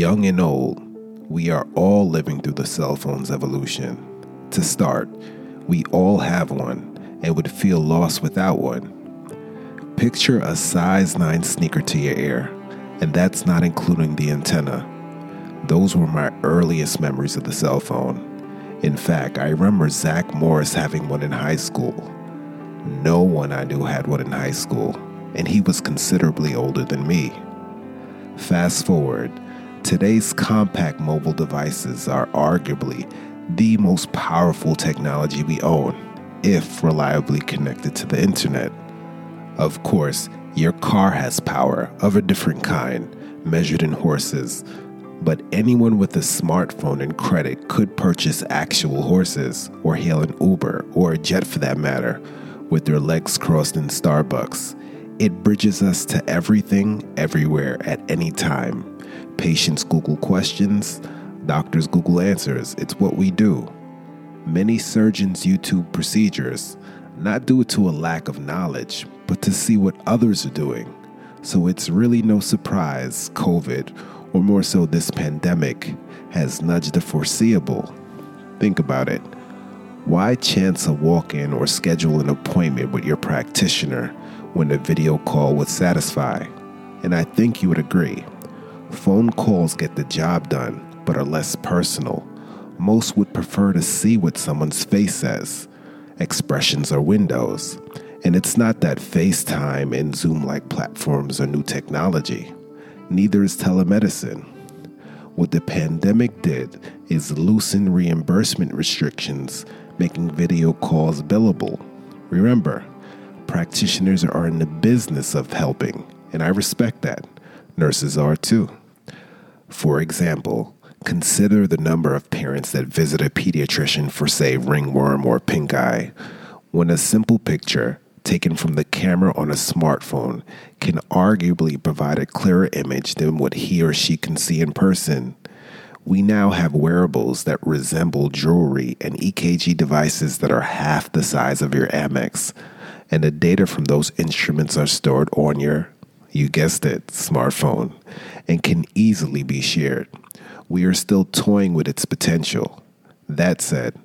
Young and old, we are all living through the cell phone's evolution. To start, we all have one and would feel lost without one. Picture a size 9 sneaker to your ear, and that's not including the antenna. Those were my earliest memories of the cell phone. In fact, I remember Zach Morris having one in high school. No one I knew had one in high school, and he was considerably older than me. Fast forward, today's compact mobile devices are arguably the most powerful technology we own if reliably connected to the internet. Of course, your car has power of a different kind, measured in horses, but anyone with a smartphone and credit could purchase actual horses or hail an Uber or a jet for that matter with their legs crossed in Starbucks. It bridges us to everything, everywhere, at any time. Patients Google questions, doctors Google answers. It's what we do. Many surgeons YouTube procedures, not due to a lack of knowledge, but to see what others are doing. So it's really no surprise COVID or more so this pandemic, has nudged the foreseeable. Think about it. Why chance a walk in or schedule an appointment with your practitioner when a video call would satisfy? And I think you would agree. Phone calls get the job done, but are less personal. Most would prefer to see what someone's face says. Expressions are windows. And it's not that FaceTime and Zoom like platforms are new technology neither is telemedicine. What the pandemic did is loosen reimbursement restrictions, making video calls billable. Remember, practitioners are in the business of helping, and I respect that. Nurses are too. For example, consider the number of parents that visit a pediatrician for, say, ringworm or pink eye, when a simple picture taken from the camera on a smartphone can arguably provide a clearer image than what he or she can see in person. We now have wearables that resemble jewelry and EKG devices that are half the size of your Amex. And the data from those instruments are stored on your, you guessed it, smartphone, and can easily be shared. We are still toying with its potential. That said,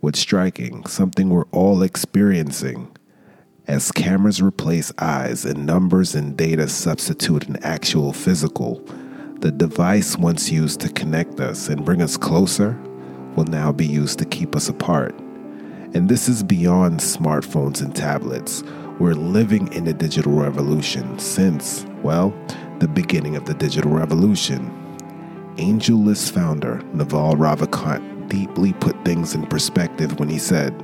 what's striking, something we're all experiencing, as cameras replace eyes and numbers and data substitute an actual physical, the device once used to connect us and bring us closer will now be used to keep us apart. And this is beyond smartphones and tablets. We're living in a digital revolution since, well, the beginning of the digital revolution. AngelList founder Naval Ravikant deeply put things in perspective when he said,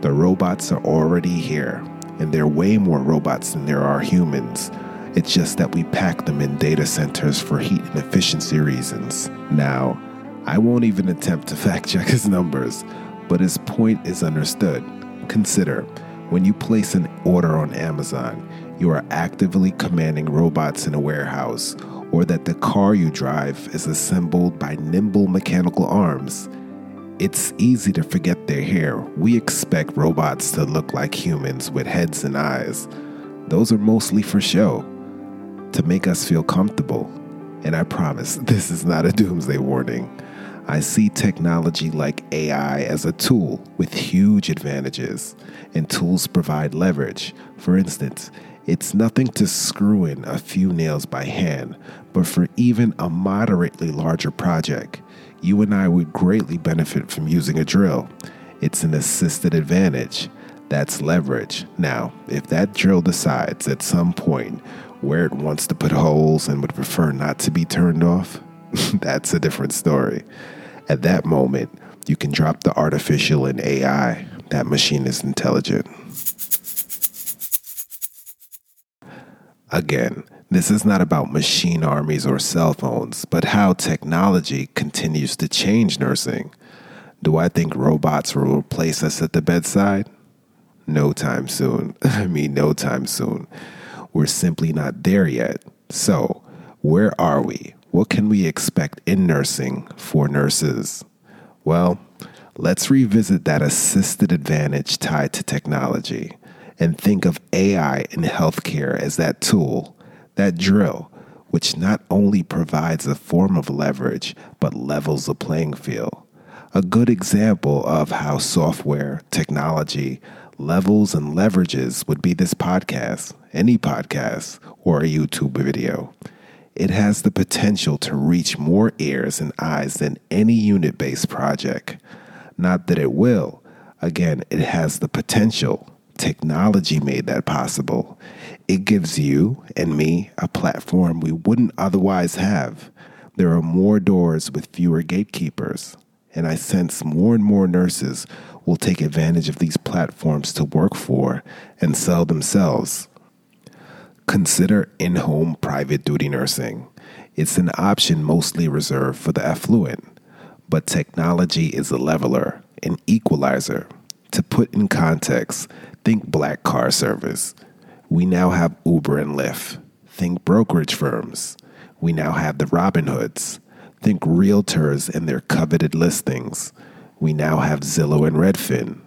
The robots are already here and there are way more robots than there are humans. It's just that we pack them in data centers for heat and efficiency reasons. Now, I won't even attempt to fact check his numbers, but his point is understood. Consider when you place an order on Amazon, you are actively commanding robots in a warehouse, or that the car you drive is assembled by nimble mechanical arms. It's easy to forget they're here. We expect robots to look like humans with heads and eyes. Those are mostly for show, to make us feel comfortable. And I promise this is not a doomsday warning. I see technology like AI as a tool with huge advantages, and tools provide leverage. For instance, it's nothing to screw in a few nails by hand, but for even a moderately larger project, you and I would greatly benefit from using a drill. It's an assisted advantage. That's leverage. Now, if that drill decides at some point where it wants to put holes and would prefer not to be turned off, that's a different story. At that moment, you can drop the artificial and AI. That machine is intelligent. Again, this is not about machine armies or cell phones, but how technology continues to change nursing. Do I think robots will replace us at the bedside? No time soon. I mean, no time soon. We're simply not there yet. So, where are we? What can we expect in nursing for nurses? Well, let's revisit that assisted advantage tied to technology and think of AI in healthcare as that tool that drill which not only provides a form of leverage, but levels the playing field. A good example of how software, technology, levels and leverages would be this podcast, any podcast, or a YouTube video. It has the potential to reach more ears and eyes than any unit based project. Not that it will. Again, it has the potential. Technology made that possible. It gives you and me a platform we wouldn't otherwise have. There are more doors with fewer gatekeepers, and I sense more and more nurses will take advantage of these platforms to work for and sell themselves. Consider in home private duty nursing. It's an option mostly reserved for the affluent, but technology is a leveler, an equalizer. To put in context, think black car service. We now have Uber and Lyft. Think brokerage firms. We now have the Robinhoods. Think realtors and their coveted listings. We now have Zillow and Redfin.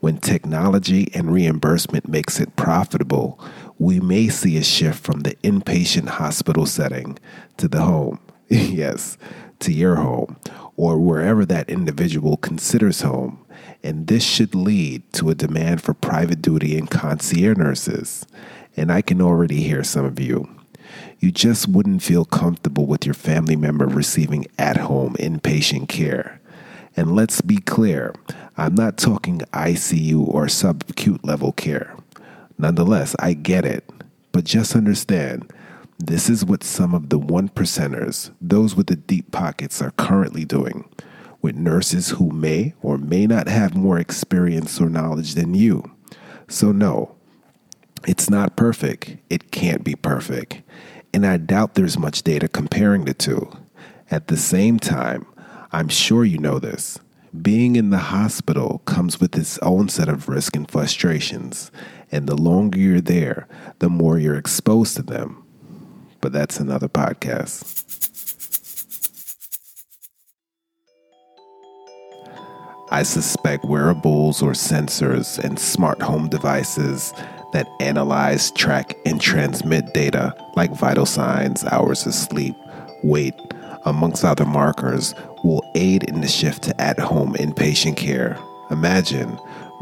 When technology and reimbursement makes it profitable, we may see a shift from the inpatient hospital setting to the home. yes, to your home, or wherever that individual considers home. And this should lead to a demand for private duty and concierge nurses. And I can already hear some of you. You just wouldn't feel comfortable with your family member receiving at home inpatient care. And let's be clear, I'm not talking ICU or subacute level care. Nonetheless, I get it. But just understand this is what some of the one percenters, those with the deep pockets, are currently doing with nurses who may or may not have more experience or knowledge than you. So, no, it's not perfect. It can't be perfect. And I doubt there's much data comparing the two. At the same time, I'm sure you know this. Being in the hospital comes with its own set of risks and frustrations, and the longer you're there, the more you're exposed to them. But that's another podcast. I suspect wearables or sensors and smart home devices that analyze, track, and transmit data like vital signs, hours of sleep, weight, amongst other markers, will aid in the shift to at home inpatient care. Imagine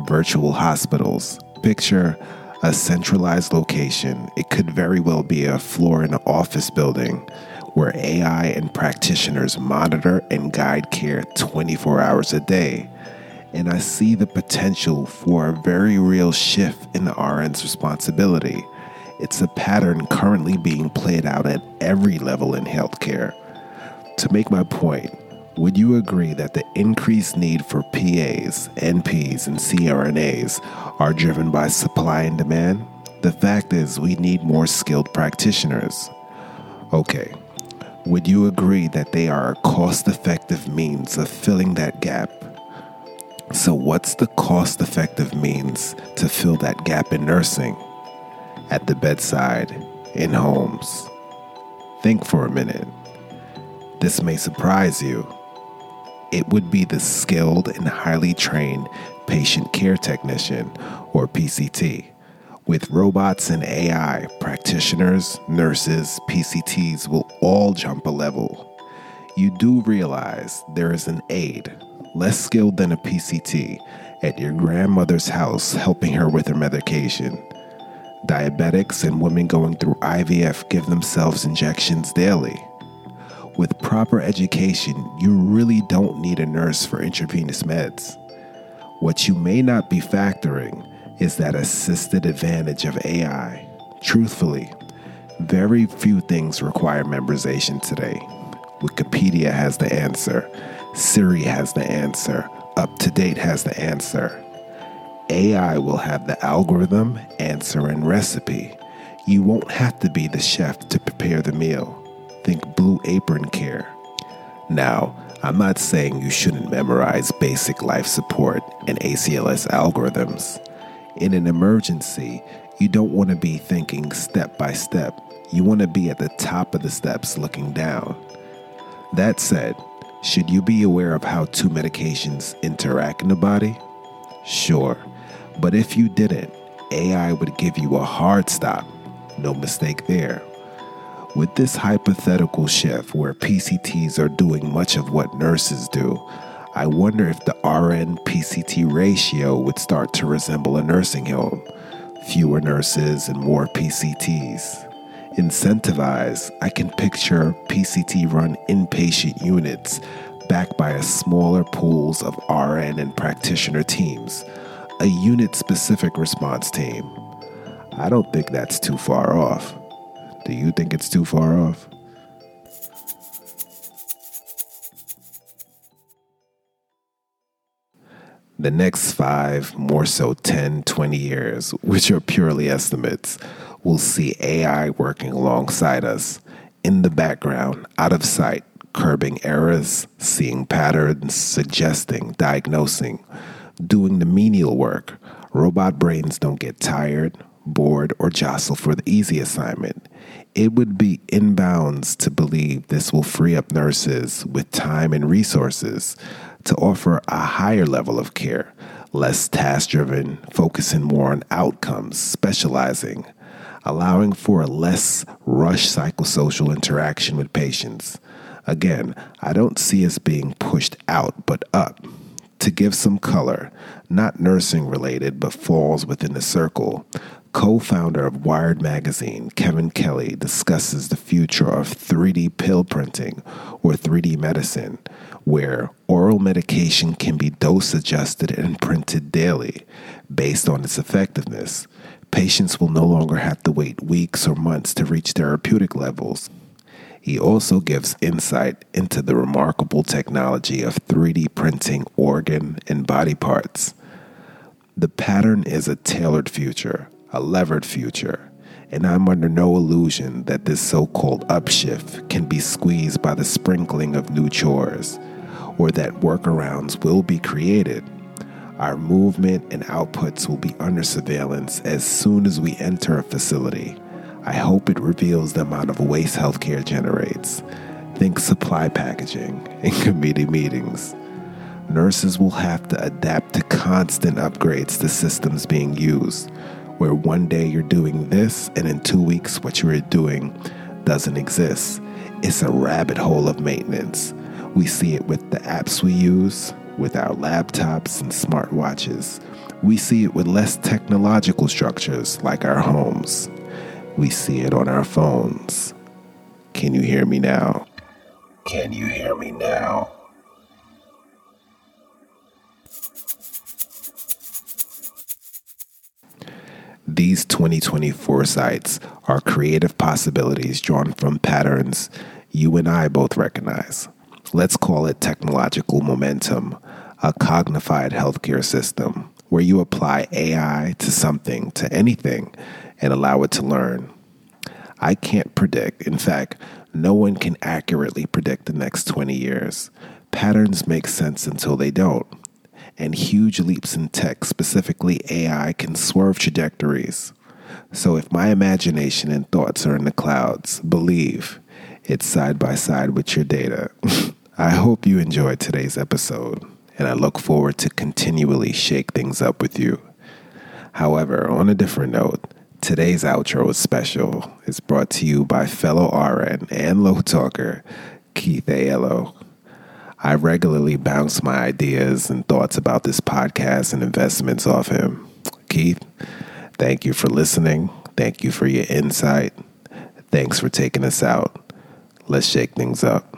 virtual hospitals. Picture a centralized location. It could very well be a floor in an office building where AI and practitioners monitor and guide care 24 hours a day. And I see the potential for a very real shift in the RN's responsibility. It's a pattern currently being played out at every level in healthcare. To make my point, would you agree that the increased need for PAs, NPs, and CRNAs are driven by supply and demand? The fact is, we need more skilled practitioners. Okay, would you agree that they are a cost effective means of filling that gap? So, what's the cost effective means to fill that gap in nursing? At the bedside, in homes. Think for a minute. This may surprise you. It would be the skilled and highly trained patient care technician, or PCT. With robots and AI, practitioners, nurses, PCTs will all jump a level. You do realize there is an aide, less skilled than a PCT, at your grandmother's house helping her with her medication. Diabetics and women going through IVF give themselves injections daily. With proper education, you really don't need a nurse for intravenous meds. What you may not be factoring is that assisted advantage of AI. Truthfully, very few things require memorization today. Wikipedia has the answer, Siri has the answer, UpToDate has the answer. AI will have the algorithm, answer, and recipe. You won't have to be the chef to prepare the meal. Think Blue Apron Care. Now, I'm not saying you shouldn't memorize basic life support and ACLS algorithms. In an emergency, you don't want to be thinking step by step. You want to be at the top of the steps looking down. That said, should you be aware of how two medications interact in the body? Sure. But if you didn't, AI would give you a hard stop. No mistake there. With this hypothetical shift where PCTs are doing much of what nurses do, I wonder if the RN PCT ratio would start to resemble a nursing home fewer nurses and more PCTs. Incentivized, I can picture PCT run inpatient units backed by a smaller pools of RN and practitioner teams, a unit specific response team. I don't think that's too far off. Do you think it's too far off? The next five, more so 10, 20 years, which are purely estimates, will see AI working alongside us in the background, out of sight, curbing errors, seeing patterns, suggesting, diagnosing, doing the menial work. Robot brains don't get tired, bored, or jostle for the easy assignment. It would be inbounds to believe this will free up nurses with time and resources to offer a higher level of care, less task driven, focusing more on outcomes, specializing, allowing for a less rush psychosocial interaction with patients. Again, I don't see us being pushed out but up. To give some color, not nursing related but falls within the circle, co founder of Wired Magazine, Kevin Kelly, discusses the future of 3D pill printing or 3D medicine, where oral medication can be dose adjusted and printed daily based on its effectiveness. Patients will no longer have to wait weeks or months to reach therapeutic levels. He also gives insight into the remarkable technology of 3D printing organ and body parts. The pattern is a tailored future, a levered future, and I'm under no illusion that this so called upshift can be squeezed by the sprinkling of new chores, or that workarounds will be created. Our movement and outputs will be under surveillance as soon as we enter a facility. I hope it reveals the amount of waste healthcare generates. Think supply packaging in committee meetings. Nurses will have to adapt to constant upgrades to systems being used, where one day you're doing this and in two weeks what you were doing doesn't exist. It's a rabbit hole of maintenance. We see it with the apps we use, with our laptops and smartwatches. We see it with less technological structures like our homes. We see it on our phones. Can you hear me now? Can you hear me now? These 2020 foresights are creative possibilities drawn from patterns you and I both recognize. Let's call it technological momentum, a cognified healthcare system where you apply AI to something, to anything, and allow it to learn. I can't predict. In fact, no one can accurately predict the next 20 years. Patterns make sense until they don't. And huge leaps in tech, specifically AI, can swerve trajectories. So if my imagination and thoughts are in the clouds, believe it's side by side with your data. I hope you enjoyed today's episode, and I look forward to continually shake things up with you. However, on a different note, Today's outro is special. It's brought to you by fellow RN and low talker, Keith Aiello. I regularly bounce my ideas and thoughts about this podcast and investments off him. Keith, thank you for listening. Thank you for your insight. Thanks for taking us out. Let's shake things up.